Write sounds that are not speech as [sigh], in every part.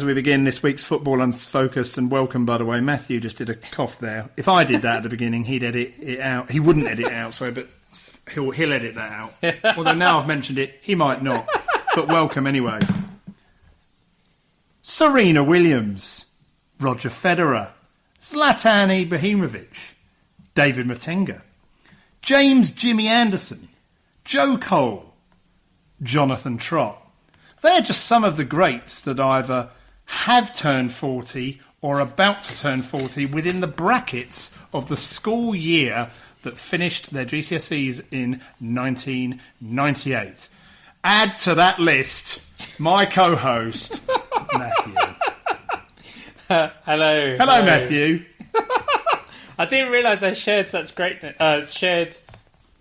As we begin this week's Football Unfocused, and welcome, by the way, Matthew just did a cough there. If I did that at the beginning, he'd edit it out. He wouldn't edit it out, sorry, but he'll, he'll edit that out. [laughs] Although now I've mentioned it, he might not. But welcome anyway. Serena Williams, Roger Federer, Zlatan Ibrahimovic, David Matenga, James Jimmy Anderson, Joe Cole, Jonathan Trott. They're just some of the greats that either have turned 40 or about to turn 40 within the brackets of the school year that finished their GCSEs in 1998. Add to that list my co host, [laughs] Matthew. Hello. Hello, Matthew. [laughs] I didn't realise I shared such greatness. Uh, shared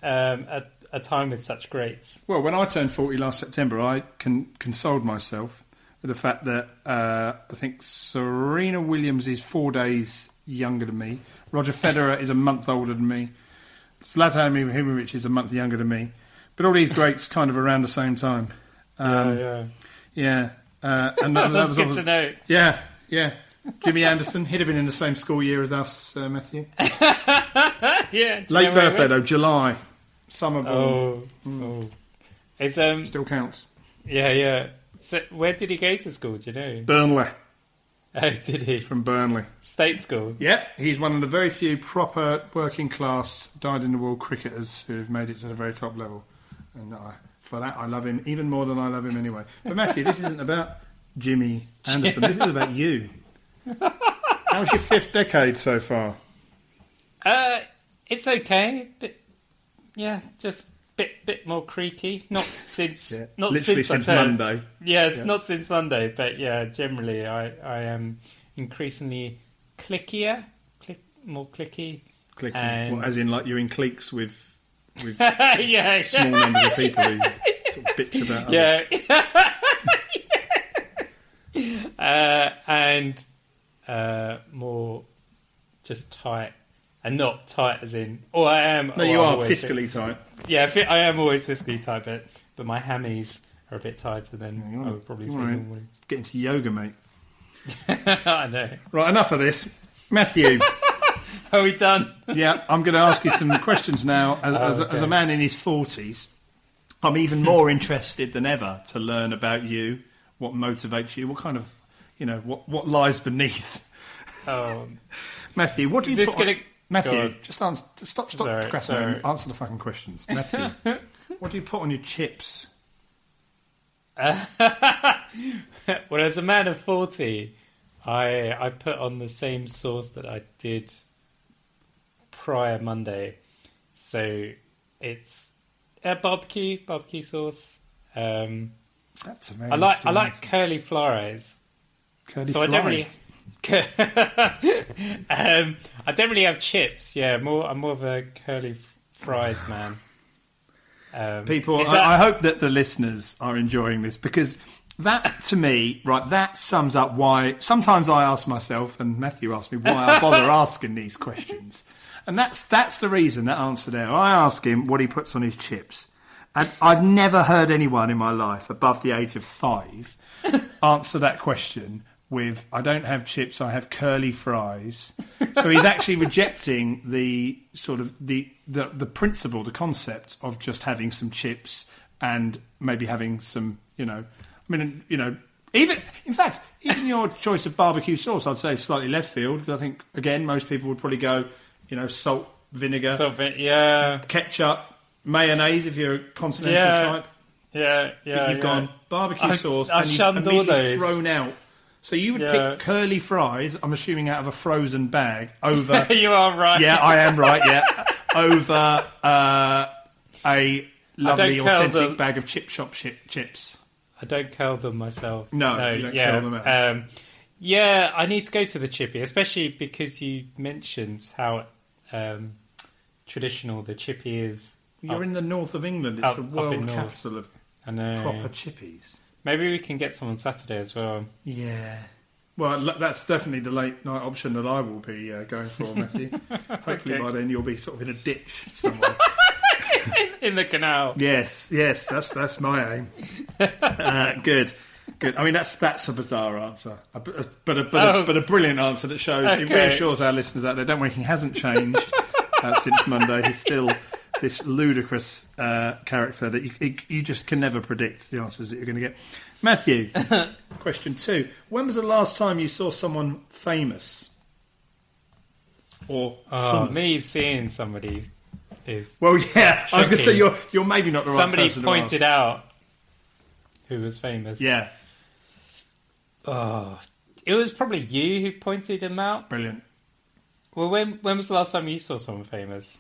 um, a, a time with such greats. Well, when I turned 40 last September, I con- consoled myself the fact that uh, I think Serena Williams is four days younger than me. Roger Federer is a month older than me. Zlatan Ibrahimovic is a month younger than me. But all these greats kind of around the same time. Um, yeah, yeah. Uh, and that, [laughs] that That's was good obvi- to know. Yeah, yeah. Jimmy Anderson, he'd have been in the same school year as us, uh, Matthew. [laughs] Yeah. Late birthday though, July. Summer born. Oh, Hmm. oh. It's um. Still counts. Yeah, yeah. So, where did he go to school? Do you know? Burnley, Oh, did he? from Burnley. State school. Yep, he's one of the very few proper working class dyed in the wool cricketers who have made it to the very top level. And I, for that, I love him even more than I love him anyway. But Matthew, this isn't about Jimmy Anderson. This is about you. How's your fifth decade so far? Uh, it's okay. Bit, yeah, just bit bit more creaky. Not [laughs] since Yeah. not Literally since, since Monday. Yes, Yeah. not since Monday, but yeah, generally I I am increasingly clickier, click more clicky. Clicky, And- Well, as in, like you're in cliques with with [laughs] yeah, small numbers of people who sort of bitch about others. yeah. [laughs] uh, and uh, more just tight, and not tight as in. Oh, I am. No, oh, you I'm are always- fiscally tight. Yeah, fi- I am always fiscally tight, but but my hammies are a bit tighter than you I wanna- would probably say normally. Get into yoga, mate. [laughs] I know. Right, enough of this. Matthew, [laughs] Are we done? yeah, I'm going to ask you some questions now. [laughs] As, as, okay. as a man in his 40s, I'm even more interested than ever to learn about you, what motivates you, what kind of, you know, what, what lies beneath. Oh, Matthew, what do Is you this put on- gonna- Matthew, just answer, stop, stop Sorry, procrastinating. sorry. Answer the fucking questions. Matthew, [laughs] what do you put on your chips? [laughs] well, as a man of forty, I I put on the same sauce that I did prior Monday, so it's a barbecue barbecue sauce. Um, That's a very I like I like curly fries. curly so I don't really- fries. [laughs] um, I don't really have chips. Yeah, more I'm more of a curly fries man. Um, People, is I, I hope that the listeners are enjoying this because that, to me, right, that sums up why sometimes I ask myself, and Matthew asked me why I [laughs] bother asking these questions, and that's that's the reason that answer there. I ask him what he puts on his chips, and I've never heard anyone in my life above the age of five [laughs] answer that question with "I don't have chips, I have curly fries." so he's actually [laughs] rejecting the sort of the, the the principle, the concept of just having some chips and maybe having some, you know, I mean, you know, even in fact, even your [laughs] choice of barbecue sauce, I'd say slightly left field because I think again most people would probably go, you know, salt, vinegar, sort of yeah, ketchup, mayonnaise if you're a continental Yeah. type. yeah, yeah. But you've yeah. gone barbecue I've- sauce I've and you've immediately those. thrown out. So you would Yeah. pick curly fries, I'm assuming out of a frozen bag, over. [laughs] you are right. yeah, I am right, yeah. [laughs] Over uh, a lovely, authentic the- bag of chip shop chip, chips. I don't curl them myself. No, you don't yeah, curl them out. Um, yeah, I need to go to the chippy, especially because you mentioned how um, traditional the chippy is. You're Up- in the north of England. It's up- the world north. capital of I know. proper chippies. Maybe we can get some on Saturday as well. Yeah. Well, that's definitely the late night option that I will be uh, going for, Matthew. [laughs] Hopefully Okay. by then you'll be sort of in a ditch somewhere. [laughs] in the canal. Yes, yes, that's that's my aim. Uh, good, good. I mean, that's that's a bizarre answer, a, a- but a, but, Oh. a, but a brilliant answer that shows it reassures our listeners out there. Don't worry, he hasn't changed [laughs] uh, since Monday. He's still this ludicrous uh, character that you, you you just can never predict the answers that you're going to get. Matthew, [laughs] question two: When was the last time you saw someone famous? Or Oh, famous? me seeing somebody is Well, yeah, I was going to say you're you're maybe not the right somebody person to pointed ask. out who was famous. Yeah, Oh, it was probably you who pointed him out. brilliant. Well, when when was the last time you saw someone famous?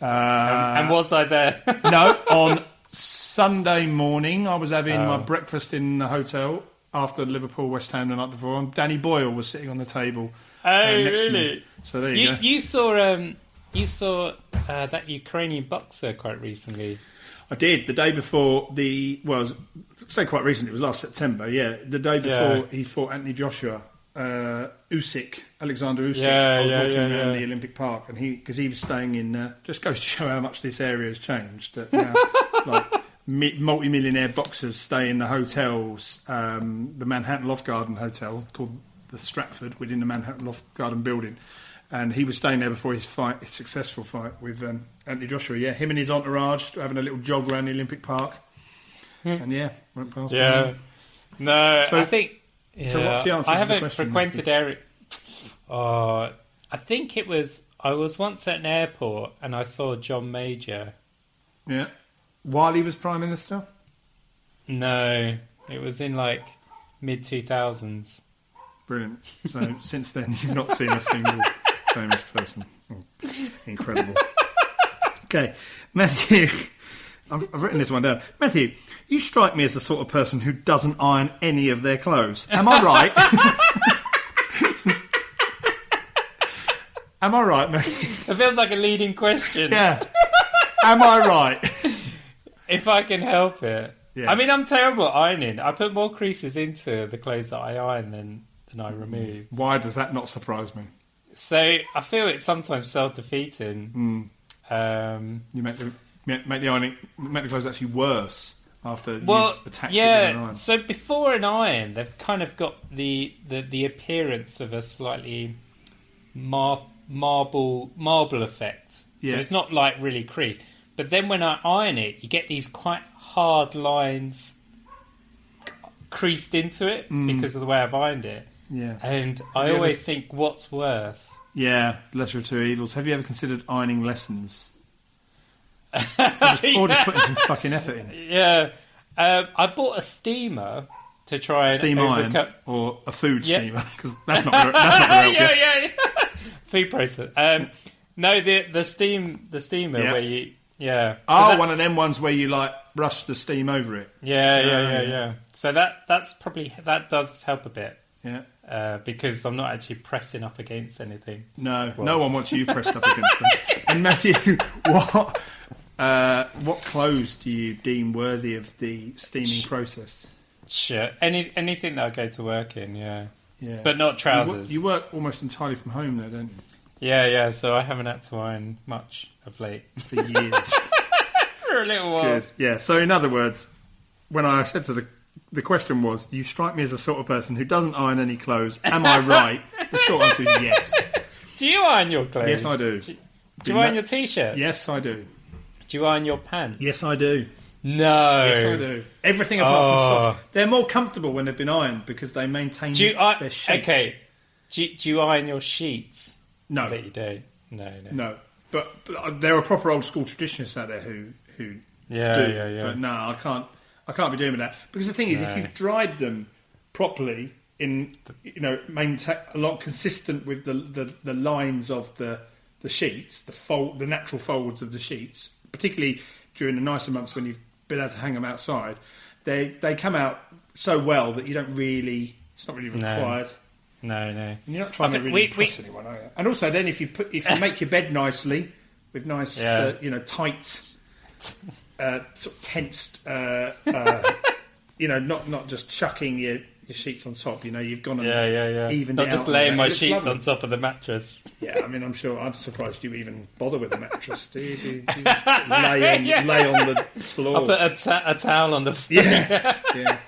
Uh, and was I there? [laughs] no, on Sunday morning, I was having my Oh. breakfast in the hotel after Liverpool West Ham the night before, and Danny Boyle was sitting on the table. oh, uh, next to me. really? So there you, You go. you saw um you saw uh, that Ukrainian boxer quite recently. I did the day before the well, was- say quite recently. It was last September. Yeah, the day before Yeah. he fought Anthony Joshua. Uh, Usyk, Alexander Usyk. Yeah, I was yeah, walking yeah, around the Olympic Park, and he because he was staying in. Uh, just goes to [laughs] show how much this area has changed. That now, [laughs] like mi- multi-millionaire boxers stay in the hotels. Um, the Manhattan Loft Garden Hotel, called the Stratford, within the Manhattan Loft Garden building, and he was staying there before his fight, his successful fight with um, Anthony Joshua. Yeah, him and his entourage having a little jog around the Olympic Park, and yeah, went past. Hmm. Yeah. them. No, So- I think. So what's the answer I to the haven't question, frequented area. Uh, I think it was. I was once at an airport and I saw John Major. yeah. While he was prime minister. No, it was in like mid two thousands. Brilliant. So [laughs] since then, you've not seen a single famous person. Oh, incredible. Okay, Matthew. I've, I've written this one down. Matthew, you strike me as the sort of person who doesn't iron any of their clothes. Am I right? [laughs] Am I right, Matthew? It feels like a leading question. Yeah. Am I right? If I can help it. Yeah. I mean, I'm terrible at ironing. I put more creases into the clothes that I iron than, than I remove. Why does that not surprise me? So I feel it's sometimes self defeating. Hmm. Um, You make the make the ironing make the clothes actually worse after well, you've attacked it with an yeah. iron. So before an iron, they've kind of got the the, the appearance of a slightly mar- marble marble effect. Yeah. So it's not like really creased. But then when I iron it, you get these quite hard lines creased into it Mm. because of the way I've ironed it. Yeah. And I you ever- always think, what's worse? Yeah, lesser of two evils. Have you ever considered ironing lessons? Just, or just putting some [laughs] fucking effort in. It. Yeah, um, I bought a steamer to try and Steam iron or a food Yeah. steamer because that's not that's not help [laughs] yeah, yeah, yeah. [laughs] Food process. Um, no, the the steam the steamer Yeah. where you yeah. So Oh, one of them ones where you like brush the steam over it. Yeah, yeah, Yeah, yeah, yeah. yeah. So that that's probably that does help a bit Yeah. uh, because I'm not actually pressing up against anything. No, Well. no one wants you pressed up against them. And Matthew, what uh, what clothes do you deem worthy of the steaming process? Sure, any anything that I go to work in, yeah, Yeah, but not You wo- trousers. You, work almost entirely from home, though, don't you? yeah, yeah. So I haven't had to iron much of late For years. [laughs] for a little while. Good. Yeah. So, in other words, when I said to the the question was, you strike me as the sort of person who doesn't iron any clothes. Am I right? the short answer is yes. [laughs] Do you iron your clothes? Yes, I do. Do, do you iron your t-shirt? Yes, I do. Do you iron your pants? Yes, I do. No. Yes, I do. Everything apart Oh. from socks. They're more comfortable when they've been ironed because they maintain Do you, I, their shape. okay. Do you, do you iron your sheets? No, I bet you do. No, no. no. But, but uh, there are proper old school traditionists out there who who Yeah, do. yeah, yeah. But no, I can't. I can't be doing that because the thing is, if you've dried them properly in, you know, maintain a lot consistent with the, the, the lines of the the sheets, the fold, the natural folds of the sheets, particularly during the nicer months when you've been able to hang them outside, they they come out so well that you don't really. It's not really required. No, no. And you're not trying I to really we- impress anyone, are you? And also, then if you put if you [laughs] make your bed nicely with nice, Yeah. uh, you know, tight, [laughs] uh, sort of tensed, uh, uh, [laughs] you know, not not just chucking your your sheets on top. You know, you've gone and Yeah, yeah, yeah. Evened Not just laying my sheets lovely. on top of the mattress. Yeah, I mean, I'm sure. I'm surprised you even bother with a mattress. Do you? Do you, do you [laughs] lay on Yeah. lay on the floor? I put a, ta- a towel on the floor. yeah, [laughs] yeah.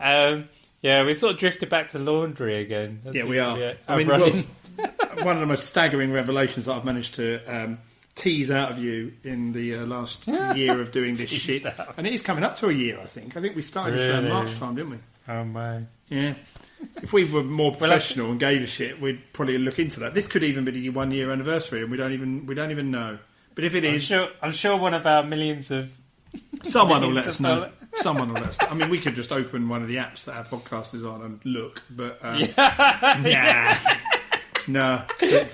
Um, yeah, we sort of drifted back to laundry again. That Yeah, we are. I mean, running- [laughs] One of the most staggering revelations that I've managed to um, tease out of you in the uh, last year of doing this shit, out. and it is coming up to a year. I think. I think we started this around March time, didn't we? Oh my! Yeah. If we were more professional and gave a shit, we'd probably look into that. This could even be the one year anniversary, and we don't even we don't even know. But if it I'm is, sure. I'm sure one of our millions of [laughs] someone will let us know. [laughs] Someone will let us. Know. I mean, we could just open one of the apps that our podcast is on and look, but uh, [laughs] nah, no.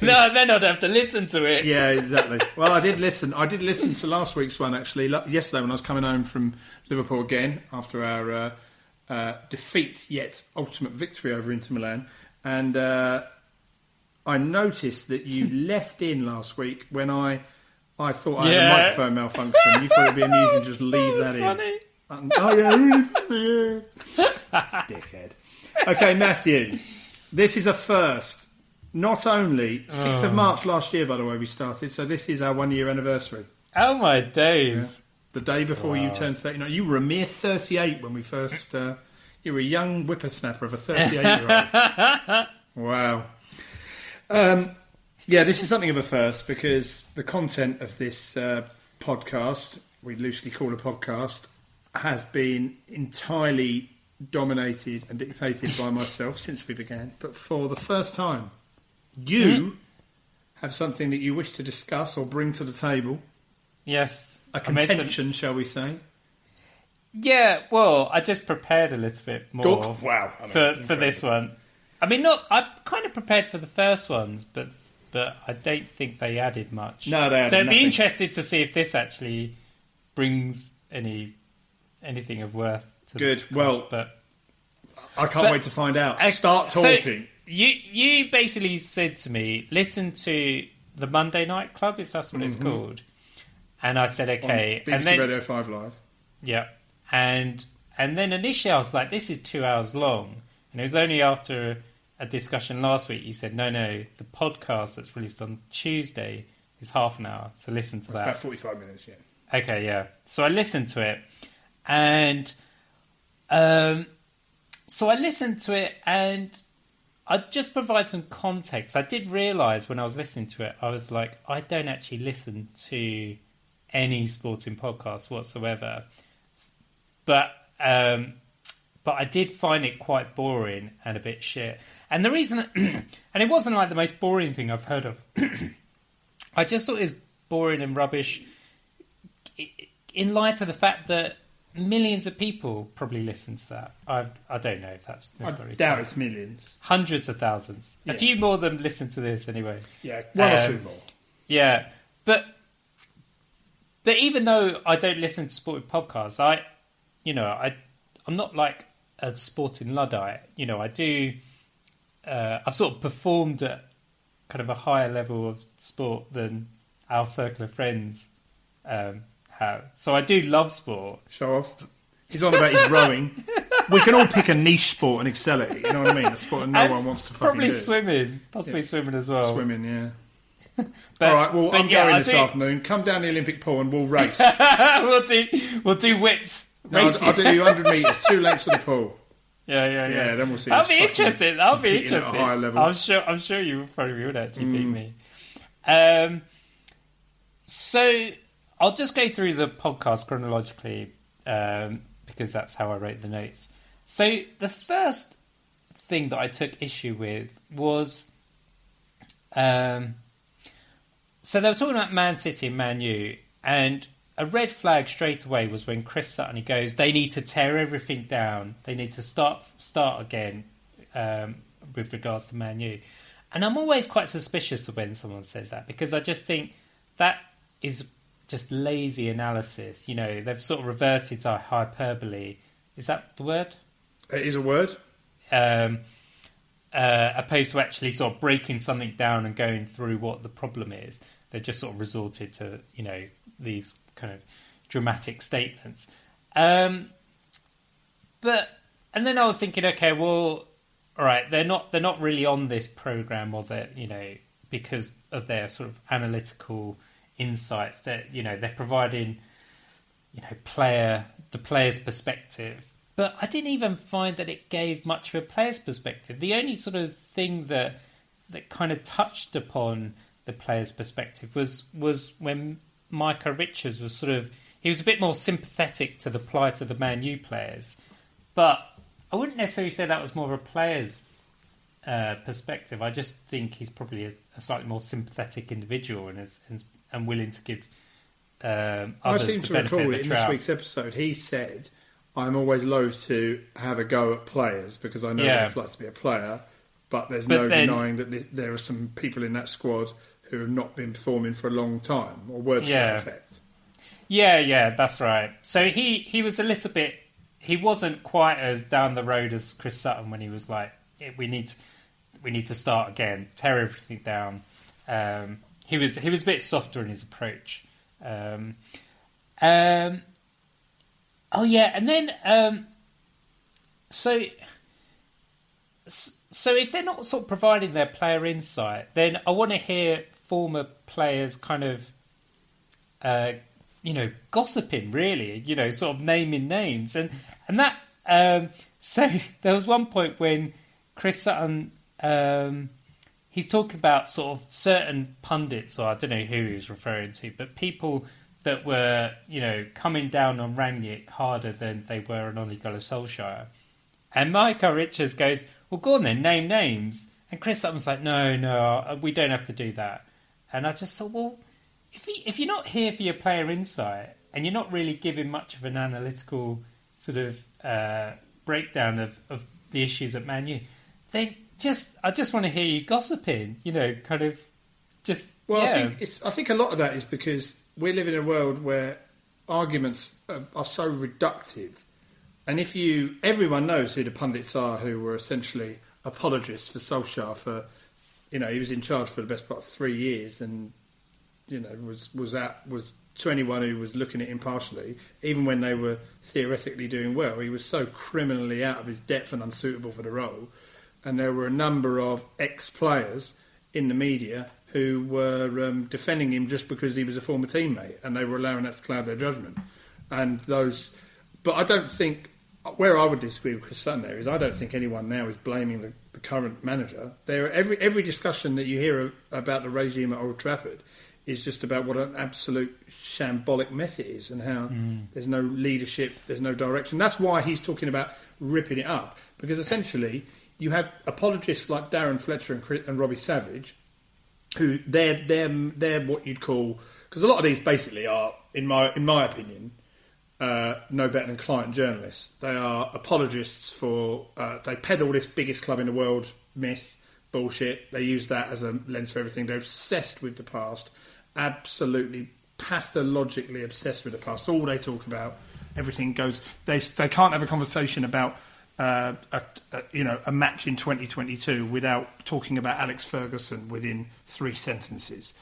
no, then I'd have to listen to it. Yeah, exactly. Well, I did listen. I did listen to last week's one actually. Yesterday, when I was coming home from Liverpool again after our uh, uh, defeat yet ultimate victory over Inter Milan, and uh, I noticed that you [laughs] left in last week when I I thought I had a microphone malfunction. You thought it'd be amusing to just leave that in. Funny. Um, Oh yeah, really [laughs] funny. Dickhead. Okay, Matthew. This is a first. Not only sixth of March last year, by the way, we started. So this is our one year anniversary. Oh my days! The day before you Wow. turned thirty nine. You were a mere thirty eight when we first. Uh, you were a young whippersnapper of a thirty eight year old. [laughs] Wow. Um, yeah, this is something of a first because the content of this uh, podcast, we loosely call a podcast, has been entirely dominated and dictated by myself since we began. But for the first time, you have something that you wish to discuss or bring to the table. Yes, A made some- contention, shall we say? Yeah, well, I just prepared a little bit more wow. I mean, for for this one. I mean, not I kind of prepared for the first ones, but but I don't think they added much. No, they added So I'd be interested to see if this actually brings any anything of worth. to Good. the cast, Well, but I can't But- wait to find out. I- Start so talking. you you basically said to me, listen to the Monday Night Club. Is that what it's mm-hmm. called? And I said, okay. On BBC and then, Radio 5 Live. Yeah, and and then initially I was like, this is two hours long, and it was only after a discussion last week you said, no, no, the podcast that's released on Tuesday is half an hour, so listen to that. About 45 minutes, yeah. Okay, yeah. So I listened to it, and um, so I listened to it, and I just provide some context. I did realize when I was listening to it, I was like, I don't actually listen to any sporting podcast whatsoever, but um, but I did find it quite boring and a bit shit. And the reason, [clears throat] and it wasn't like the most boring thing I've heard of. [clears throat] I just thought it was boring and rubbish in light of the fact that millions of people probably listen to that. I I don't know if that's I necessarily doubt true. it's millions. Hundreds of thousands. Yeah. A few more than listen to this anyway. Yeah, one or Um, two more. Yeah, but but even though I don't listen to sporting podcasts, I you know I I'm not like a sporting luddite. You know I do. Uh, I've sort of performed at kind of a higher level of sport than our circle of friends um, have. So I do love sport. Show off. He's on about his rowing. We can all pick a niche sport and excel at it. You know what I mean? A sport that no And one wants to fucking Probably do. swimming, possibly swimming as well. Swimming, yeah. [laughs] But, all right, well, I'm yeah, going I this do- afternoon. Come down the Olympic pool and we'll race. [laughs] we'll do we'll do whips. No, I'll. I'll do 100 metres, two lengths of the pool. [laughs] Yeah, yeah, yeah. Yeah, then we'll see That'll be interesting. That'll be competing at a interesting. I'm sure. I'm sure you probably would actually beat Mm. me. Um, so I'll just go through the podcast chronologically um, because that's how I wrote the notes. So the first thing that I took issue with was, um, so they were talking about Man City and Man U, and a red flag straight away was when Chris Sutton goes, they need to tear everything down, they need to start start again um, with regards to Man U, and I'm always quite suspicious of when someone says that because I just think that is just lazy analysis. You know, they've sort of reverted to hyperbole. Is that the word? It is a word. um, uh, opposed to actually sort of breaking something down and going through what the problem is. They've just sort of resorted to you know these kind of dramatic statements. Um, but and then I was thinking, okay, well, all right, they're not they're not really on this program, or that you know because of their sort of analytical insights that you know they're providing you know player the player's perspective but i didn't even find that it gave much of a player's perspective the only sort of thing that that kind of touched upon the player's perspective was was when Micah Richards was sort of he was a bit more sympathetic to the plight of the Man U players, but I wouldn't necessarily say that was more of a player's uh, perspective. I just think he's probably a, a slightly more sympathetic individual and is and, and willing to give um, I seem to recall of it the in this week's episode. He said, "I'm always loath to have a go at players because I know Yeah. what it's like to be a player, but there's But no then- denying that there are some people in that squad who have not been performing for a long time, or words to Yeah. that effect." Yeah, yeah, that's right. So he he was a little bit. He wasn't quite as down the road as Chris Sutton when he was like, "Eh, "We need, we need to start again, tear everything down." Um, he was he was a bit softer in his approach. Um, um, oh yeah, and then um, so so if they're not sort of providing their player insight, then I want to hear former players kind of uh, you know, gossiping really, you know, sort of naming names and and that. Um, [laughs] so there was one point when Chris Sutton um, he's talking about sort of certain pundits, or I don't know who he was referring to, but people that were you know coming down on Rangnick harder than they were on Ole Gunnar Solskjaer. And Micah Richards goes, "Well, go on then, name names." And Chris Sutton's like, "No, no, we don't have to do that." And I just thought, well, if you, if you're not here for your player insight and you're not really giving much of an analytical sort of uh, breakdown of, of the issues at Man U, then just I just want to hear you gossiping. You know, kind of just Well, yeah. I think it's, I think a lot of that is because we live in a world where arguments are, are so reductive, and if you everyone knows who the pundits are who were essentially apologists for Solskjaer for, you know, he was in charge for the best part of three years, and you know was was at was to anyone who was looking at it impartially, even when they were theoretically doing well, he was so criminally out of his depth and unsuitable for the role. And there were a number of ex-players in the media who were um, defending him just because he was a former teammate, and they were allowing that to cloud their judgment. And those, but I don't think where I would disagree with Chris Sutton there is I don't think anyone now is blaming the, the current manager. There, every every discussion that you hear about the regime at Old Trafford is just about what an absolute shambolic mess it is, and how there's no leadership, there's no direction. That's why he's talking about ripping it up because essentially you have apologists like Darren Fletcher and, Chris, and Robbie Savage who they're they're they're what you'd call because a lot of these basically are in my in my opinion uh, no better than client journalists. They are apologists for uh, they peddle this biggest club in the world myth bullshit. They use that as a lens for everything. They're obsessed with the past, absolutely pathologically obsessed with the past. All they talk about, everything goes. They they can't have a conversation about uh, a, a, you know a match in 2022 without talking about Alex Ferguson within three sentences.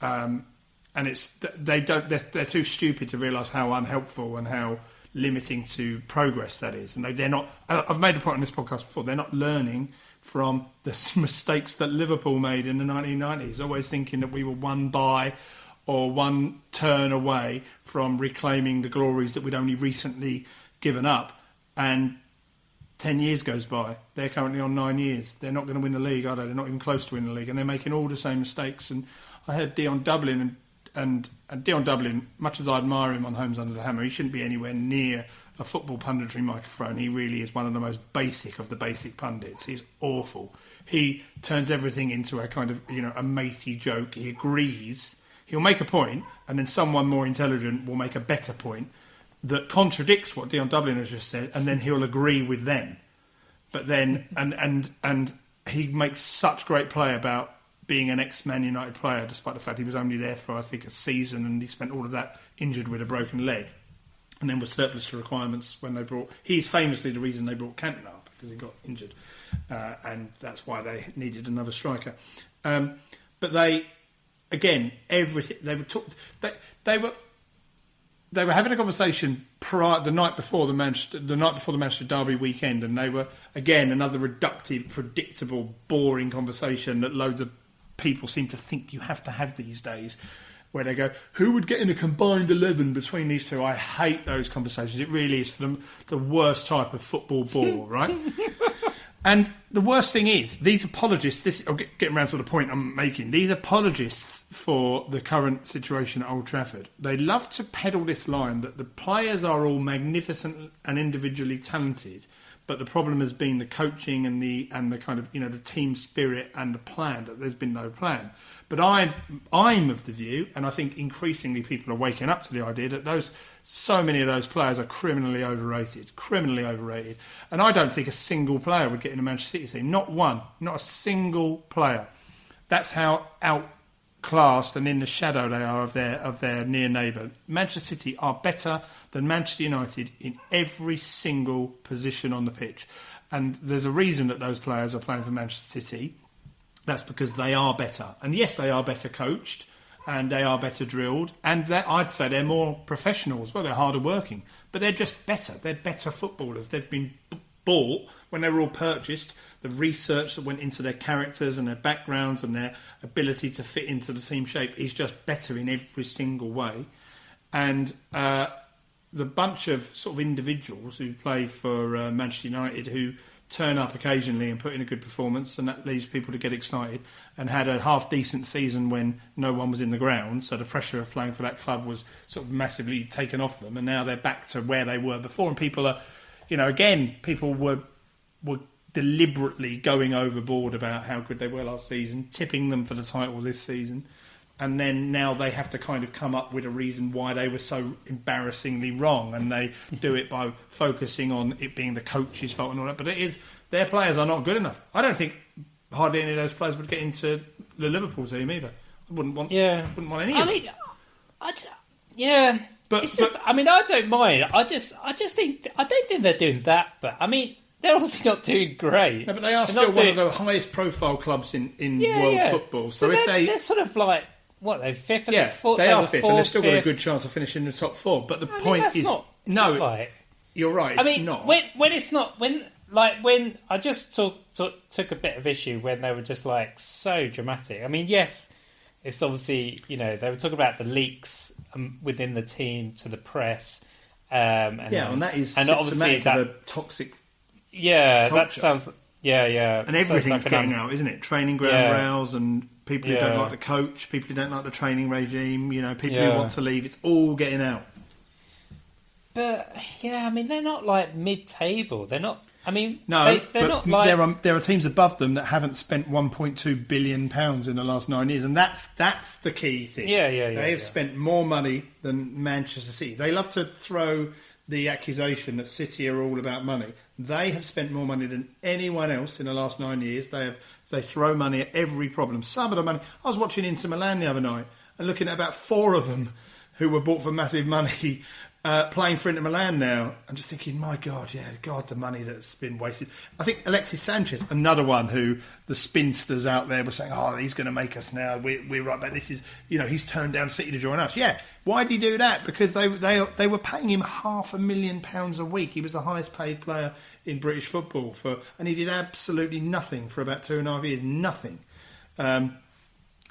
Um, and it's they don't they're, they're too stupid to realise how unhelpful and how limiting to progress that is. And they, they're not. I've made a point on this podcast before. They're not learning from the [laughs] mistakes that Liverpool made in the 1990s. Always thinking that we were one by or one turn away from reclaiming the glories that we'd only recently given up. And 10 years goes by. They're currently on nine years. They're not going to win the league, are they? They're not even close to winning the league. And they're making all the same mistakes. And I heard Dion Dublin, and, and, and Dion Dublin, much as I admire him on Homes Under the Hammer, he shouldn't be anywhere near a football punditry microphone. He really is one of the most basic of the basic pundits. He's awful. He turns everything into a kind of, you know, a matey joke. He agrees. He'll make a point, and then someone more intelligent will make a better point that contradicts what Dion Dublin has just said, and then he'll agree with them. But then, and and and he makes such great play about being an ex-Man United player, despite the fact he was only there for I think a season, and he spent all of that injured with a broken leg, and then was surplus to requirements when they brought. He's famously the reason they brought Cantona because he got injured, uh, and that's why they needed another striker. Um, but they, again, everything they were talk, they, they were they were having a conversation prior the night before the Manchester the night before the Manchester Derby weekend, and they were again another reductive, predictable, boring conversation that loads of people seem to think you have to have these days. Where they go, who would get in a combined eleven between these two? I hate those conversations. It really is for them the worst type of football bore, right? [laughs] And the worst thing is, these apologists, this, get, getting around to the point I'm making, these apologists for the current situation at Old Trafford, they love to peddle this line that the players are all magnificent and individually talented, but the problem has been the coaching and the, and the kind of, you know, the team spirit and the plan, that there's been no plan. But I, I'm of the view, and I think increasingly people are waking up to the idea that those so many of those players are criminally overrated, criminally overrated. And I don't think a single player would get in a Manchester City team. Not one, not a single player. That's how outclassed and in the shadow they are of their of their near neighbour. Manchester City are better than Manchester United in every single position on the pitch. And there's a reason that those players are playing for Manchester City that's because they are better. And yes, they are better coached and they are better drilled. And I'd say they're more professional as well. They're harder working. But they're just better. They're better footballers. They've been b- bought when they were all purchased. The research that went into their characters and their backgrounds and their ability to fit into the team shape is just better in every single way. And uh, the bunch of sort of individuals who play for uh, Manchester United who turn up occasionally and put in a good performance, and that leaves people to get excited. And had a half decent season when no one was in the ground, so the pressure of playing for that club was sort of massively taken off them, and now they're back to where they were before. And people are, you know, again, people were were deliberately going overboard about how good they were last season, tipping them for the title this season. And then now they have to kind of come up with a reason why they were so embarrassingly wrong, and they [laughs] do it by focusing on it being the coach's fault and all that. But it is their players are not good enough. I don't think hardly any of those players would get into the Liverpool team either. I wouldn't want. Yeah, wouldn't want any. I of mean, I d- yeah. But- it's just. but- I mean, I don't mind. I just. I just think. I don't think they're doing that. But I mean, they're obviously not doing great. No, but they are They're still one doing- of the highest profile clubs in, in yeah, world yeah. football. So But if they they're sort of like what they're fifth and yeah, fourth. they are fifth, fourth, and they've still got a good chance of finishing in the top four. But the I mean, point that's is, not, no, not right. you're right. I mean, not. when when it's not when like when I just took, took took a bit of issue when they were just like so dramatic. I mean, yes, it's obviously you know they were talking about the leaks um, within the team to the press. Um, and yeah, and that is and obviously that toxic yeah that sounds yeah yeah and So everything's like getting out, isn't it? Training ground Yeah. rows and people who don't like the coach, people who don't like the training regime, you know, people who want to leave. It's all getting out. But yeah, I mean they're not like mid-table. They're not. I mean, No, they, they're not like there are there are teams above them that haven't spent 1.2 billion pounds in the last nine years, and that's that's the key thing. Yeah, yeah, yeah, They have yeah. spent more money than Manchester City. They love to throw the accusation that City are all about money. They have spent more money than anyone else in the last nine years. They have they throw money at every problem. Some of the money. I was watching Inter Milan the other night and looking at about four of them who were bought for massive money. [laughs] Uh, playing for Inter Milan now, I'm just thinking, my God, yeah, God, the money that's been wasted. I think Alexis Sanchez, another one who the spinsters out there were saying, oh, he's going to make us now. We're, we're right back. This is, you know, he's turned down City to join us. Yeah, why did he do that? Because they they they were paying him half a million pounds a week. He was the highest paid player in British football for, and he did absolutely nothing for about two and a half years. Nothing. Um,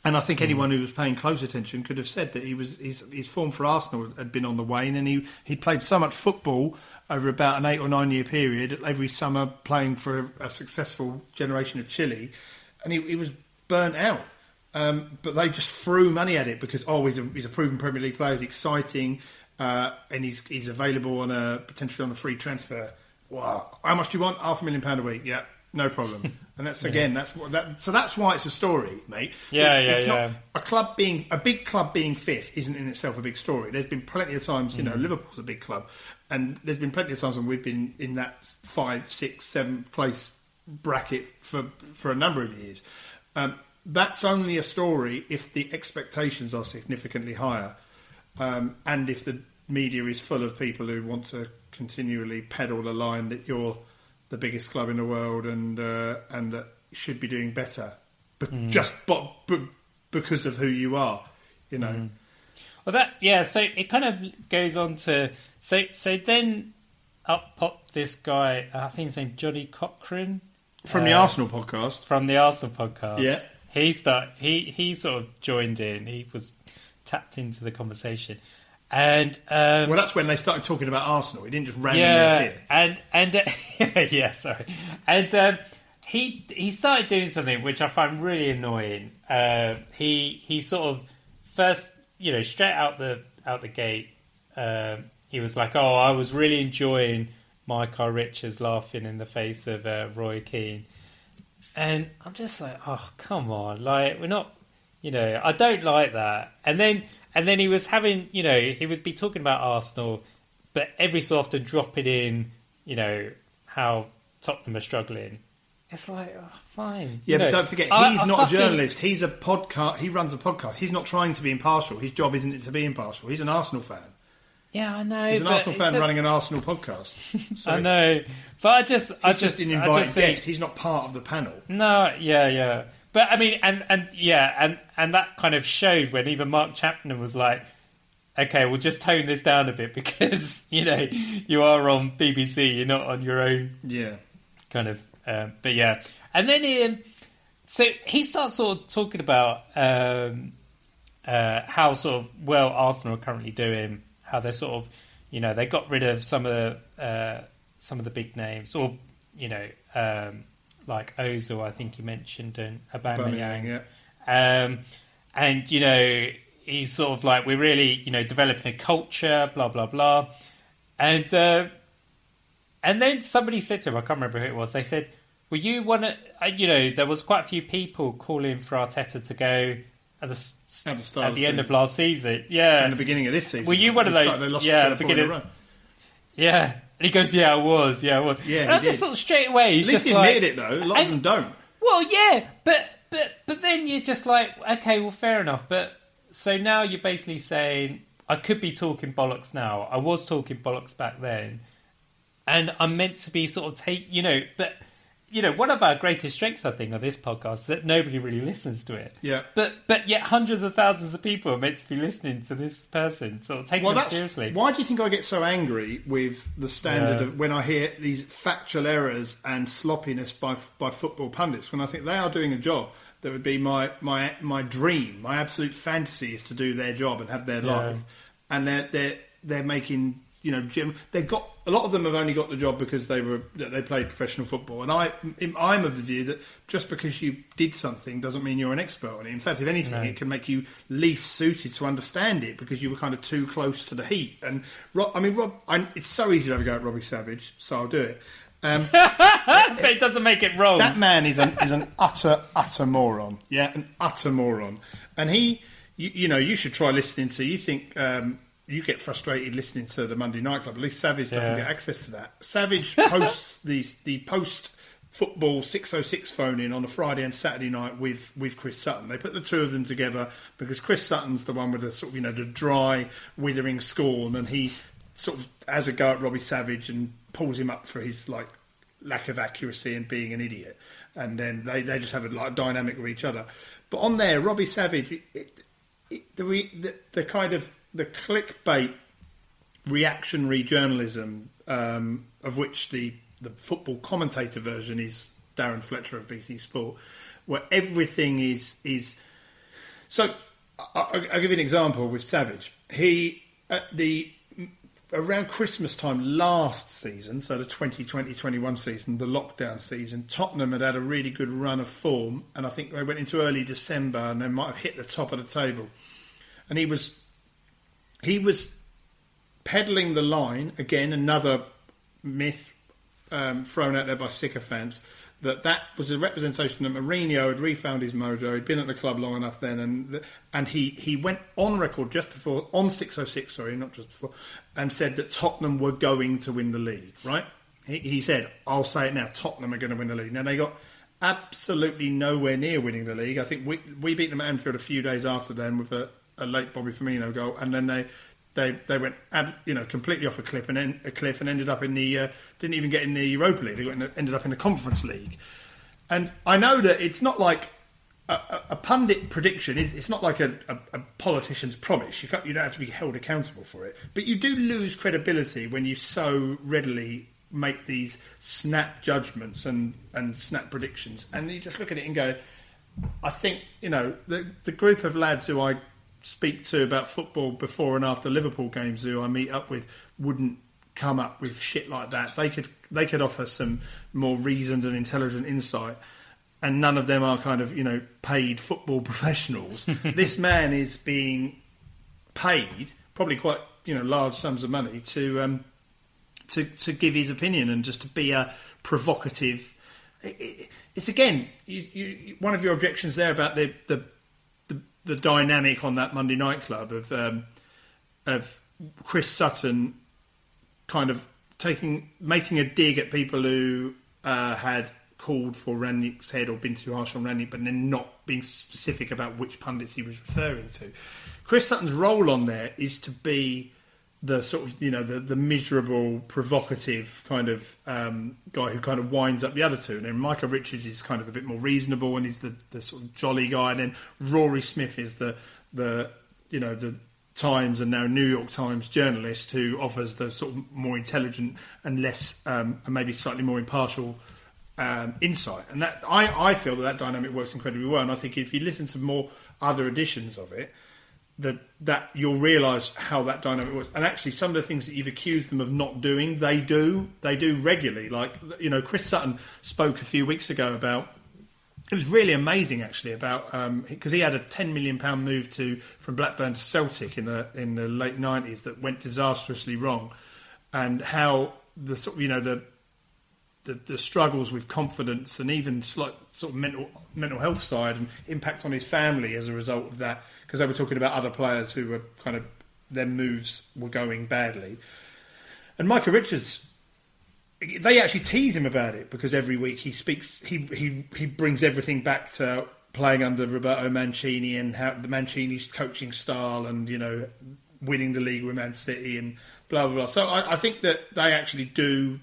and I think anyone who was paying close attention could have said that he was his, his form for Arsenal had been on the wane, and he he played so much football over about an eight or nine year period every summer, playing for a, a successful generation of Chile, and he, he was burnt out. Um, but they just threw money at it because oh, he's a, he's a proven Premier League player, he's exciting, uh, and he's he's available on a potentially on a free transfer. Wow, how much do you want? Half a million pound a week? Yeah, no problem. [laughs] And that's again, that's what that. So that's why it's a story, mate. Yeah, it's, yeah, it's yeah. Not, a club being a big club being fifth isn't in itself a big story. There's been plenty of times, you know, Mm-hmm. Liverpool's a big club, and there's been plenty of times when we've been in that five, six, seventh place bracket for for a number of years. Um, that's only a story if the expectations are significantly higher, um, and if the media is full of people who want to continually peddle the line that you're the biggest club in the world and uh, and that should be doing better, but just but, but because of who you are, you know. Well, that yeah. So it kind of goes on to so so then up popped this guy. I think his name Johnny Cochran From the Uh, Arsenal podcast. from the Arsenal podcast. Yeah. He start he he sort of joined in. He was tapped into the conversation, and um, Well, that's when they started talking about Arsenal. He didn't just randomly yeah, appear. and and uh, [laughs] yeah, sorry, and um, he he started doing something which I find really annoying. Uh, he he sort of first, you know, straight out the out the gate, um, he was like, "Oh, I was really enjoying Micah Richards laughing in the face of uh, Roy Keane," and I'm just like, "Oh, come on! Like, we're not." You know, I don't like that. And then and then he was having, you know, he would be talking about Arsenal, but every so often dropping in, you know, how Tottenham are struggling. It's like, oh, fine. Yeah, You but don't forget, he's I not fucking- a journalist. He's a podcast. He runs a podcast. He's not trying to be impartial. His job isn't it to be impartial. He's an Arsenal fan. Yeah, I know. He's an Arsenal fan just- running an Arsenal podcast. [laughs] So I know, but I just, I just just, an I invited just think, guest. He's not part of the panel. No, yeah, yeah. But I mean, and and yeah, and and that kind of showed when even Mark Chapman was like, "Okay, we'll just tone this down a bit [laughs] because you know you are on BBC, you're not on your own Yeah. kind of." Um, but yeah, and then Ian, so he starts sort of talking about um, uh, how sort of well Arsenal are currently doing, how they're sort of, you know, they got rid of some of the uh, some of the big names, or you know, um, like Ozil, I think you mentioned, and Aubameyang, Aubameyang, yeah. um, and you know, he's sort of like we're really, you know, developing a culture, blah blah blah, and uh, and then somebody said to him, I can't remember who it was. They said, "Well, you want to?" Uh, you know, there was quite a few people calling for Arteta to go at the At the start at the end season. of last season. Yeah, In the beginning of this season. Were you one of those- yeah, the beginning. beginning- yeah. And he goes, "Yeah, I was. Yeah, I was." Yeah, and I just did. sort of straight away, he's At least just he like, admitted it though. A lot of them don't. well, yeah, but but but then you're just like, okay, well, fair enough. But so now you're basically saying I could be talking bollocks now. I was talking bollocks back then, and I'm meant to be sort of take, you know. But you know, one of our greatest strengths, I think, of this podcast is that nobody really listens to it. Yeah. But but yet hundreds of thousands of people are meant to be listening to this person, sort of taking Well, them seriously. why do you think I get so angry with the standard Yeah. of when I hear these factual errors and sloppiness by by football pundits? When I think they are doing a job that would be my my my dream, my absolute fantasy is to do their job and have their Yeah. life, and they're they're they're making you know Jim. They've got a lot of them have only got the job because they were they played professional football, and I I'm of the view that just because you did something doesn't mean you're an expert on it. In fact, if anything, No. it can make you least suited to understand it because you were kind of too close to the heat. And Rob, I mean, Rob, I, it's so easy to have a go at Robbie Savage, so I'll do it. Um, [laughs] but it doesn't make it wrong. that man is an is an [laughs] utter utter moron. Yeah, an utter moron. And he, you, you know, you should try listening to. You think um, you get frustrated listening to the Monday Night Club? At least Savage doesn't Yeah. get access to that. Savage [laughs] hosts the the post football 606 phone in on a Friday and Saturday night with with Chris Sutton. They put the two of them together because Chris Sutton's the one with the sort of you know the dry withering scorn and he sort of has a go at Robbie Savage and pulls him up for his like lack of accuracy and being an idiot. And then they, they just have a like dynamic with each other. But on there, Robbie Savage, it, it, the, the the kind of the clickbait reactionary journalism um, of which the the football commentator version is Darren Fletcher of BT Sport, where everything is is. So I, I, I'll give you an example with Savage. He at the around Christmas time last season, so the 2020-21 season, the lockdown season, Tottenham had had a really good run of form, and I think they went into early December and they might have hit the top of the table. And he was he was peddling the line again, another myth um, thrown out there by sycophants that that was a representation that Mourinho had refound his mojo. He'd been at the club long enough then, and and he, he went on record just before on six oh six, sorry, not just before, and said that Tottenham were going to win the league. Right? He, he said, "I'll say it now: Tottenham are going to win the league." Now they got absolutely nowhere near winning the league. I think we we beat them at Anfield a few days after then with a, a late Bobby Firmino goal, and then they they they went you know completely off a cliff and en- a cliff and ended up in the uh, didn't even get in the Europa League. They the, ended up in the Conference League. And I know that it's not like a, a, a pundit prediction is it's not like a, a, politician's promise. You, you don't have to be held accountable for it, but you do lose credibility when you so readily make these snap judgments and, and snap predictions, and you just look at it and go, I think you know the the group of lads who I speak to about football before and after Liverpool games, who I meet up with, wouldn't come up with shit like that. They could they could offer some more reasoned and intelligent insight. And none of them are kind of you know paid football [laughs] professionals. this man is being paid probably quite you know large sums of money to um, to to give his opinion and just to be a provocative. It, it, it's again you, you, one of your objections there about the, the the dynamic on that Monday night club of um, of Chris Sutton kind of taking making a dig at people who uh, had called for Rangnick's head or been too harsh on Rangnick, but then not being specific about which pundits he was referring to. Chris Sutton's role on there is to be the sort of you know the, the miserable, provocative kind of um, guy who kind of winds up the other two. And then Micah Richards is kind of a bit more reasonable and he's the, the sort of jolly guy. And then Rory Smith is the the you know the Times and now New York Times journalist who offers the sort of more intelligent and less um, and maybe slightly more impartial um, insight. And that I, I feel that that dynamic works incredibly well. And I think if you listen to more other editions of it, that that you'll realise how that dynamic works. And actually, some of the things that you've accused them of not doing, they do. They do regularly. Like you know, Chris Sutton spoke a few weeks ago about. It was really amazing, actually, about because um, he had a ten million pound move to from Blackburn to Celtic in the in the late nineties that went disastrously wrong, and how the sort you know the the, the, struggles with confidence and even slight sort of mental mental health side and impact on his family as a result of that because they were talking about other players who were kind of their moves were going badly. And Michael Richards, they actually tease him about it because every week he speaks, he he he brings everything back to playing under Roberto Mancini and how the Mancini's coaching style and you know winning the league with Man City and blah blah blah. So I, I think that they actually do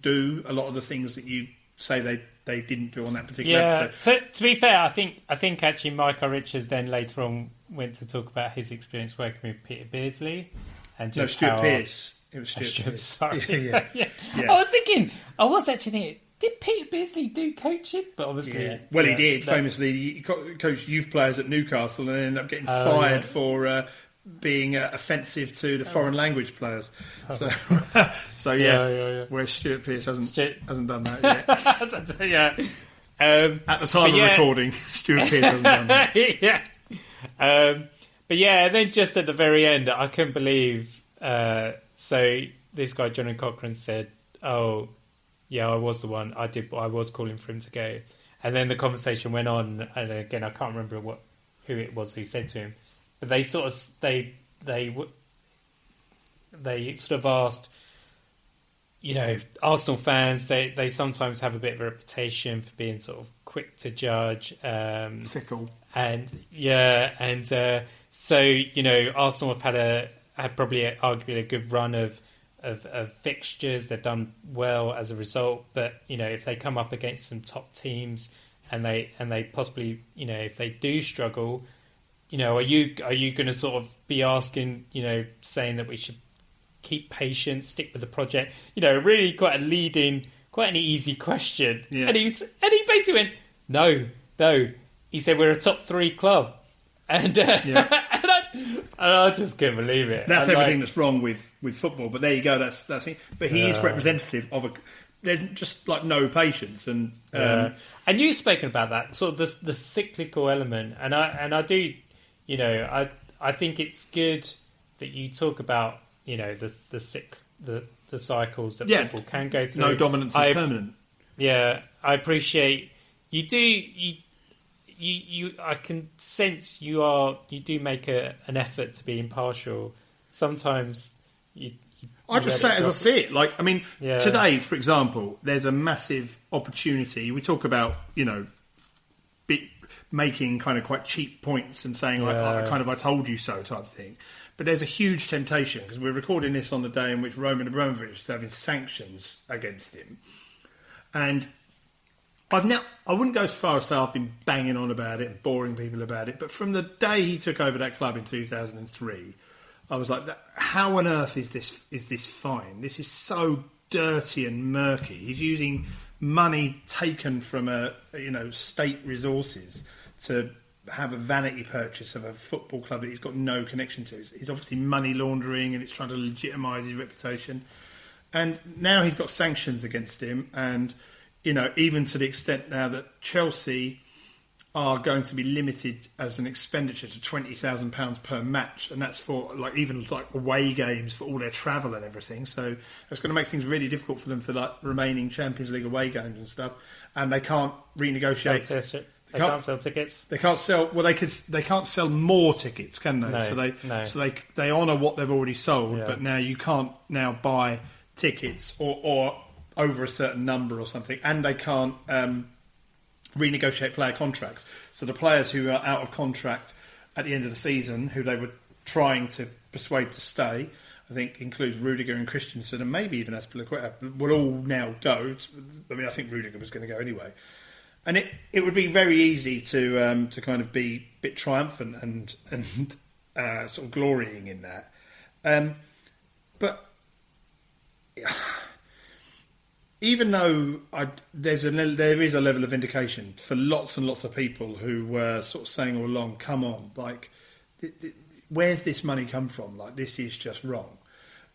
do a lot of the things that you say they they didn't do on that particular yeah, episode. To, to be fair, I think I think actually Michael Richards then later on went to talk about his experience working with Peter Beardsley and just no, Stuart how, Pearce. It was Stuart, Stuart Pearce. Sorry, [laughs] Yeah, yeah. [laughs] yeah. Yeah. I was thinking, I was actually thinking, did Peter Beardsley do coaching? But obviously, Yeah. Well, he did famously. He coached youth players at Newcastle and ended up getting Oh, fired for uh, being uh, offensive to the foreign language players. So, [laughs] so yeah, Oh. Yeah, yeah, yeah. whereas Stuart Pearce hasn't hasn't done that yet. [laughs] yeah. Um, At the time of yeah. recording, [laughs] Stuart Pearce hasn't done that. yeah. Um, but yeah, and then just at the very end, I couldn't believe. Uh, so this guy, Johnny Cochran, said, "Oh, yeah, I was the one. I did. I was calling for him to go." And then the conversation went on, and again, I can't remember what who it was who said to him, but they sort of they they they sort of asked. You know, Arsenal fans they, they sometimes have a bit of a reputation for being sort of quick to judge. Um, Fickle. and yeah, and uh, so you know, Arsenal have had a had probably a, arguably a good run of, of of fixtures. They've done well as a result, but you know, if they come up against some top teams and they and they possibly you know if they do struggle, you know, are you are you going to sort of be asking you know saying that we should keep patient, stick with the project? You know, really quite a leading, quite an easy question. Yeah. And he was, and he basically went, no, no. He said we're a top three club, and uh, Yeah. [laughs] and, I, and I just couldn't believe it. That's I'm everything like, that's wrong with, with football. But there you go. That's that's it. But he is representative of a. There's just like no patience, and um, Yeah. and you've spoken about that sort of the the cyclical element, and I and I do, you know, I I think it's good that you talk about you know the the cyc the the cycles that Yeah. people can go through. no dominance is permanent. Yeah, I appreciate you do you you you I can sense you are you do make a, an effort to be impartial. Sometimes you, you I just say it as I see it. Like, I mean, Yeah. today, for example, there's a massive opportunity. We talk about, you know, bit, making kind of quite cheap points and saying, like, oh, Yeah. oh, kind of, I told you so type thing. But there's a huge temptation because we're recording this on the day in which Roman Abramovich is having sanctions against him. And I've now I wouldn't go as far as say I've been banging on about it and boring people about it, but from the day he took over that club in 2003, I was like, how on earth is this is this fine? This is so dirty and murky. He's using money taken from a you know state resources to have a vanity purchase of a football club that he's got no connection to. He's obviously money laundering and it's trying to legitimise his reputation. And now he's got sanctions against him, and you know even to the extent now that Chelsea are going to be limited as an expenditure to twenty thousand pounds per match, and that's for like even like away games for all their travel and everything. So that's going to make things really difficult for them for like remaining Champions League away games and stuff. And they can't renegotiate. They, can't, can't, sell tickets. They can't sell. Well, they could. They can't sell more tickets, can they? No, so they. no. So they they honour what they've already sold, Yeah. but now you can't now buy tickets or or over a certain number or something, and they can't. Um, renegotiate player contracts. So the players who are out of contract at the end of the season, who they were trying to persuade to stay, I think includes Rudiger and Christensen and maybe even Azpilicueta, will all now go. I mean, I think Rudiger was going to go anyway. And it, it would be very easy to um, to kind of be a bit triumphant and and uh, sort of glorying in that. Um, but even though I, there's a there is a level of indication for lots and lots of people who were sort of saying all along, "Come on, like, th- th- where's this money come from? Like, this is just wrong,"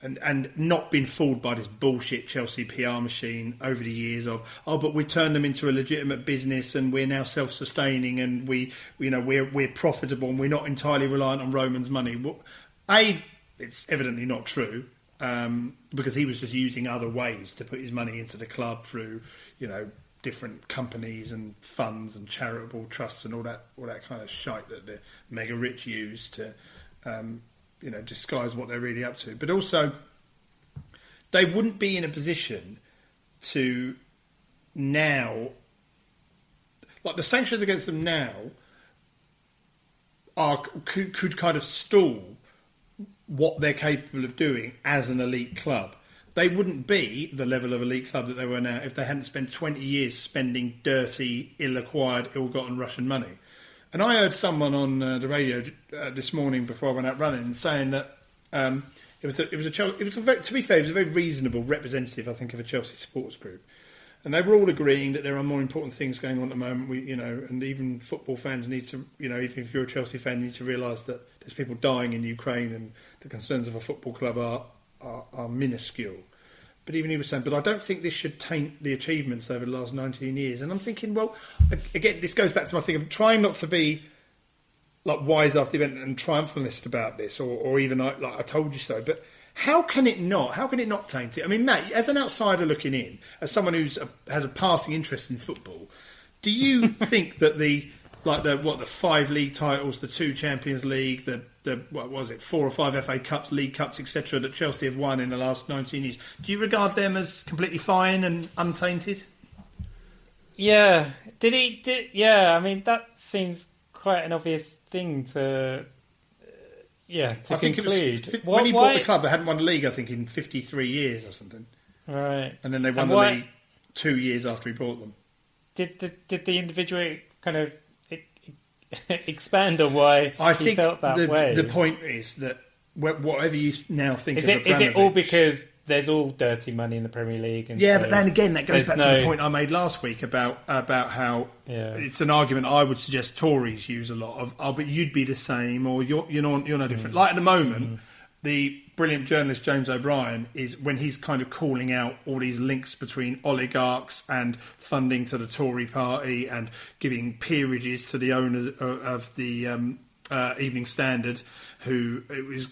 and and not been fooled by this bullshit Chelsea PR machine over the years of, "Oh, but we turned them into a legitimate business and we're now self-sustaining and we, you know, we're we're profitable and we're not entirely reliant on Roman's money." Well, a, it's evidently not true um, because he was just using other ways to put his money into the club through, you know, different companies and funds and charitable trusts and all that all that kind of shite that the mega rich use to, um, you know, disguise what they're really up to. But also, they wouldn't be in a position to now, like the sanctions against them now, are could, could kind of stall what they're capable of doing as an elite club. They wouldn't be the level of elite club that they were now if they hadn't spent 20 years spending dirty, ill acquired, ill gotten Russian money. And I heard someone on uh, the radio uh, this morning before I went out running saying that um, it was a, it was a Chel- it was a very, to be fair it was a very reasonable representative I think of a Chelsea supporters group, and they were all agreeing that there are more important things going on at the moment. We you know and even football fans need to you know even if you're a Chelsea fan you need to realise that there's people dying in Ukraine and the concerns of a football club are, are, are minuscule. But even he was saying, but I don't think this should taint the achievements over the last 19 years. And I'm thinking, well, again, this goes back to my thing of trying not to be like wise after the event and triumphalist about this, or, or even like, like I told you so. But how can it not? How can it not taint it? I mean, Matt, as an outsider looking in, as someone who's a, has a passing interest in football, do you [laughs] think that the like the what the five league titles, the two Champions League, the the what was it, four or five FA Cups, League Cups, etc. that Chelsea have won in the last 19 years. Do you regard them as completely fine and untainted? Yeah. Did he? Did yeah? I mean, that seems quite an obvious thing to. Uh, yeah, to I think conclude. it was Why- when he why- bought the club, they hadn't won the league. I think in 53 years or something, right? and then they won And the why- league two years after he bought them. Did the did the individual kind of [laughs] expand on why I he think felt that the, way? the point is that whatever you now think is of it is it all because there's all dirty money in the Premier League? And Yeah, so but then again, that goes back to the point I made last week about about how Yeah. it's an argument I would suggest Tories use a lot of. Oh, but you'd be the same, or you're you're not you're no different. Mm. Like at the moment, the brilliant journalist James O'Brien is when he's kind of calling out all these links between oligarchs and funding to the Tory party and giving peerages to the owners of, the um, uh, Evening Standard, who it was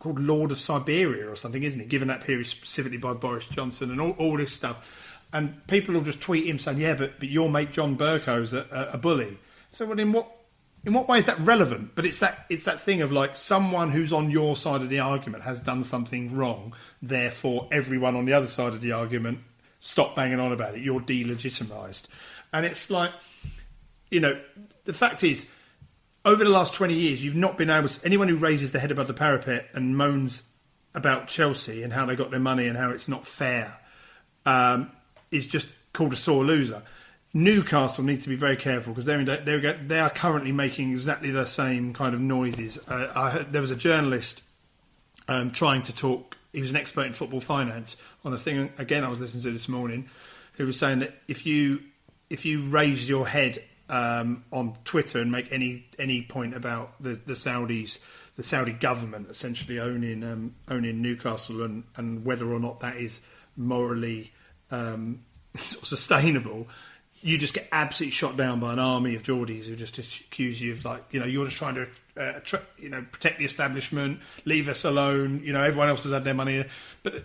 called Lord of Siberia or something, isn't it? Given that peerage specifically by Boris Johnson and all, all this stuff. And people will just tweet him saying, "Yeah, but, but your mate John Bercow's a, a bully." So, well, in what in what way is that relevant? But it's that it's that thing of like someone who's on your side of the argument has done something wrong, therefore everyone on the other side of the argument stop banging on about it. You're delegitimised, and it's like you know the fact is over the last 20 years, you've not been able to. Anyone who raises their head above the parapet and moans about Chelsea and how they got their money and how it's not fair um, is just called a sore loser. Newcastle need to be very careful because they're, they're they are currently making exactly the same kind of noises. Uh, I heard, there was a journalist um, trying to talk. He was an expert in football finance on a thing again I was listening to this morning, who was saying that if you if you raise your head um, on Twitter and make any any point about the, the Saudis, the Saudi government essentially owning um, owning Newcastle and, and whether or not that is morally um, [laughs] sustainable, you just get absolutely shot down by an army of Geordies who just accuse you of like you know you're just trying to uh, tr- you know protect the establishment, leave us alone. You know everyone else has had their money, but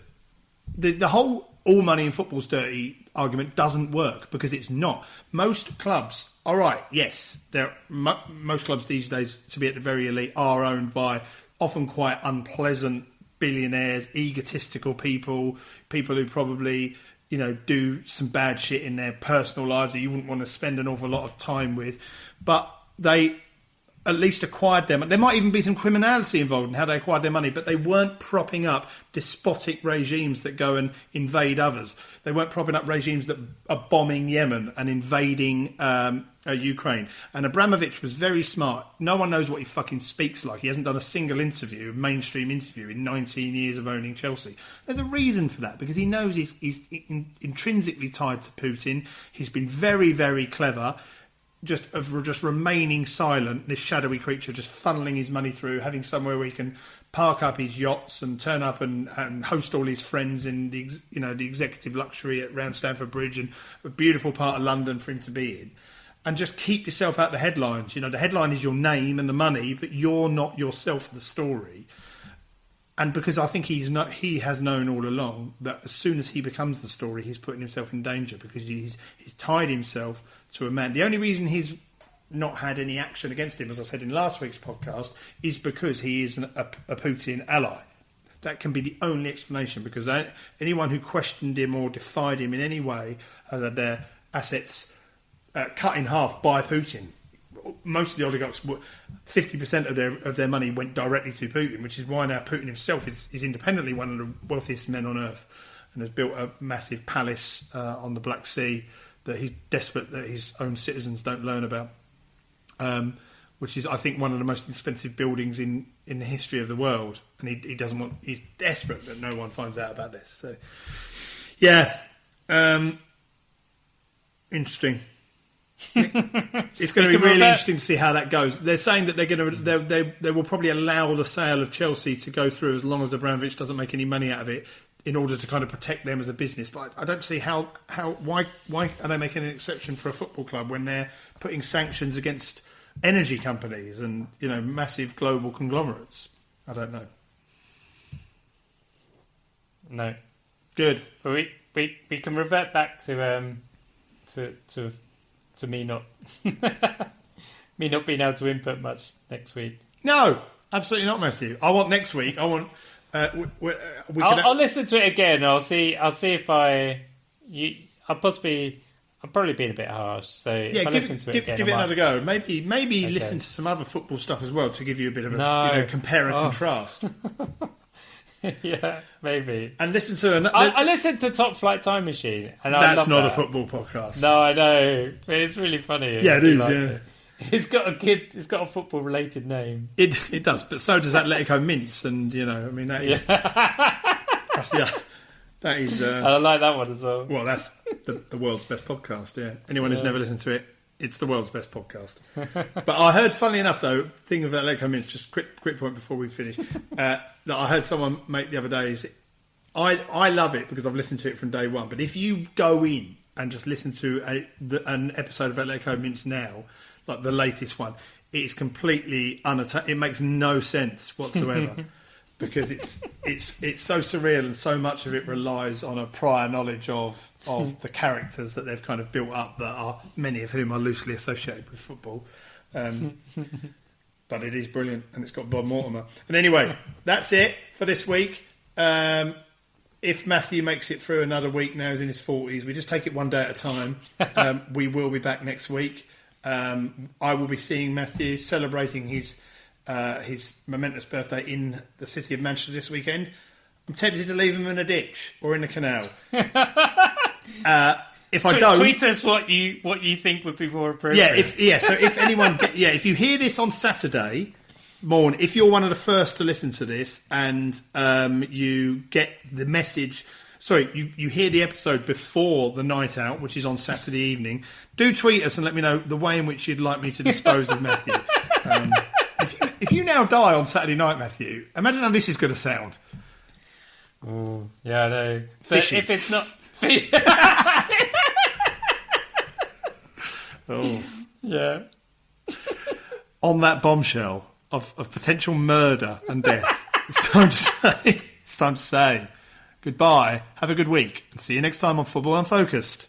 the the whole all money in football's dirty argument doesn't work because it's not. Most clubs, all right, yes, there mo- most clubs these days to be at the very elite are owned by often quite unpleasant billionaires, egotistical people, people who probably you know do some bad shit in their personal lives that you wouldn't want to spend an awful lot of time with, but they at least acquired them. There might even be some criminality involved in how they acquired their money, but they weren't propping up despotic regimes that go and invade others. They weren't propping up regimes that are bombing Yemen and invading um, uh, Ukraine. And Abramovich was very smart. No one knows what he fucking speaks like. He hasn't done a single interview, mainstream interview, in 19 years of owning Chelsea. There's a reason for that because he knows he's, he's in, intrinsically tied to Putin. He's been very, very clever just of just remaining silent, this shadowy creature just funneling his money through, having somewhere where he can park up his yachts and turn up and, and host all his friends in the you know the executive luxury at round Stamford Bridge and a beautiful part of London for him to be in. And just keep yourself out the headlines. You know, the headline is your name and the money, but you're not yourself the story. And because I think he's not, he has known all along that as soon as he becomes the story, he's putting himself in danger because he's he's tied himself to a man. The only reason he's not had any action against him, as I said in last week's podcast, is because he is an, a, a Putin ally. That can be the only explanation because anyone who questioned him or defied him in any way has had their assets uh, cut in half by Putin. Most of the oligarchs, fifty percent of their of their money went directly to Putin, which is why now Putin himself is, is independently one of the wealthiest men on earth, and has built a massive palace uh, on the Black Sea that he's desperate that his own citizens don't learn about. Um, which is, I think, one of the most expensive buildings in, in the history of the world, and he, he doesn't want. He's desperate that no one finds out about this. So, yeah, um, interesting. It's going to be really interesting to see how that goes. They're saying that they're going to they, they they will probably allow the sale of Chelsea to go through as long as Abramovich doesn't make any money out of it in order to kind of protect them as a business. But I don't see how how why why are they making an exception for a football club when they're putting sanctions against energy companies and you know massive global conglomerates? I don't know. No. Good. But we we, we can revert back to um to to to me not [laughs] me not being able to input much next week. No, absolutely not, Matthew. I want next week. I want uh, we, we, uh, we I'll, I'll, listen to it again. I'll see. I'll see if I. You, I'll possibly. I'm probably being a bit harsh. So yeah, if I listen to it give, again, give it another go. Maybe maybe okay. listen to some other football stuff as well to give you a bit of a no. you know, compare and oh. contrast. [laughs] [laughs] yeah, maybe. And listen to. An, I, I listened to Top Flight Time Machine, and that's not that. a football podcast. No, I know, but it's really funny. Yeah, it is. Like yeah. It. It's got a kid. It's got a football related name. It it does, but so does Atletico Mince, and you know, I mean that is. Yeah. [laughs] that's, yeah, that is. Uh, I like that one as well. Well, that's the, the world's best podcast. Yeah, anyone yeah. who's never listened to it, it's the world's best podcast. but I heard, funnily enough, though, thing of Atletico Mince. Just quick quick point before we finish. [laughs] Uh, that I heard someone make the other day is, I I love it because I've listened to it from day one. But if you go in and just listen to a, the, an episode of Atletico Mince now like the latest one, it is completely unattached. It makes no sense whatsoever [laughs] because it's it's it's so surreal and so much of it relies on a prior knowledge of of the characters that they've kind of built up that are many of whom are loosely associated with football. Um, [laughs] but it is brilliant and it's got Bob Mortimer. And anyway, that's it for this week. Um, if Matthew makes it through another week now, he's in his 40s, we just take it one day at a time. [laughs] Um, we will be back next week. Um, I will be seeing Matthew celebrating his uh, his momentous birthday in the city of Manchester this weekend. I'm tempted to leave him in a ditch or in a canal. [laughs] uh, if I don't, tweet us what you what you think would be more appropriate. yeah, if yeah, so if anyone, get, yeah, if you hear this on Saturday morning, if you're one of the first to listen to this and um, you get the message, sorry, you you hear the episode before the night out, which is on Saturday evening, do tweet us and let me know the way in which you'd like me to dispose of Matthew. [laughs] Um, if you, if you now die on Saturday night, Matthew, imagine how this is going to sound. yeah, I know. But Fishy. if it's not, [laughs] [laughs] Oh. yeah. [laughs] on that bombshell of, of potential murder and death, [laughs] it's time to say, it's time to say goodbye, have a good week, and see you next time on Football Unfocused.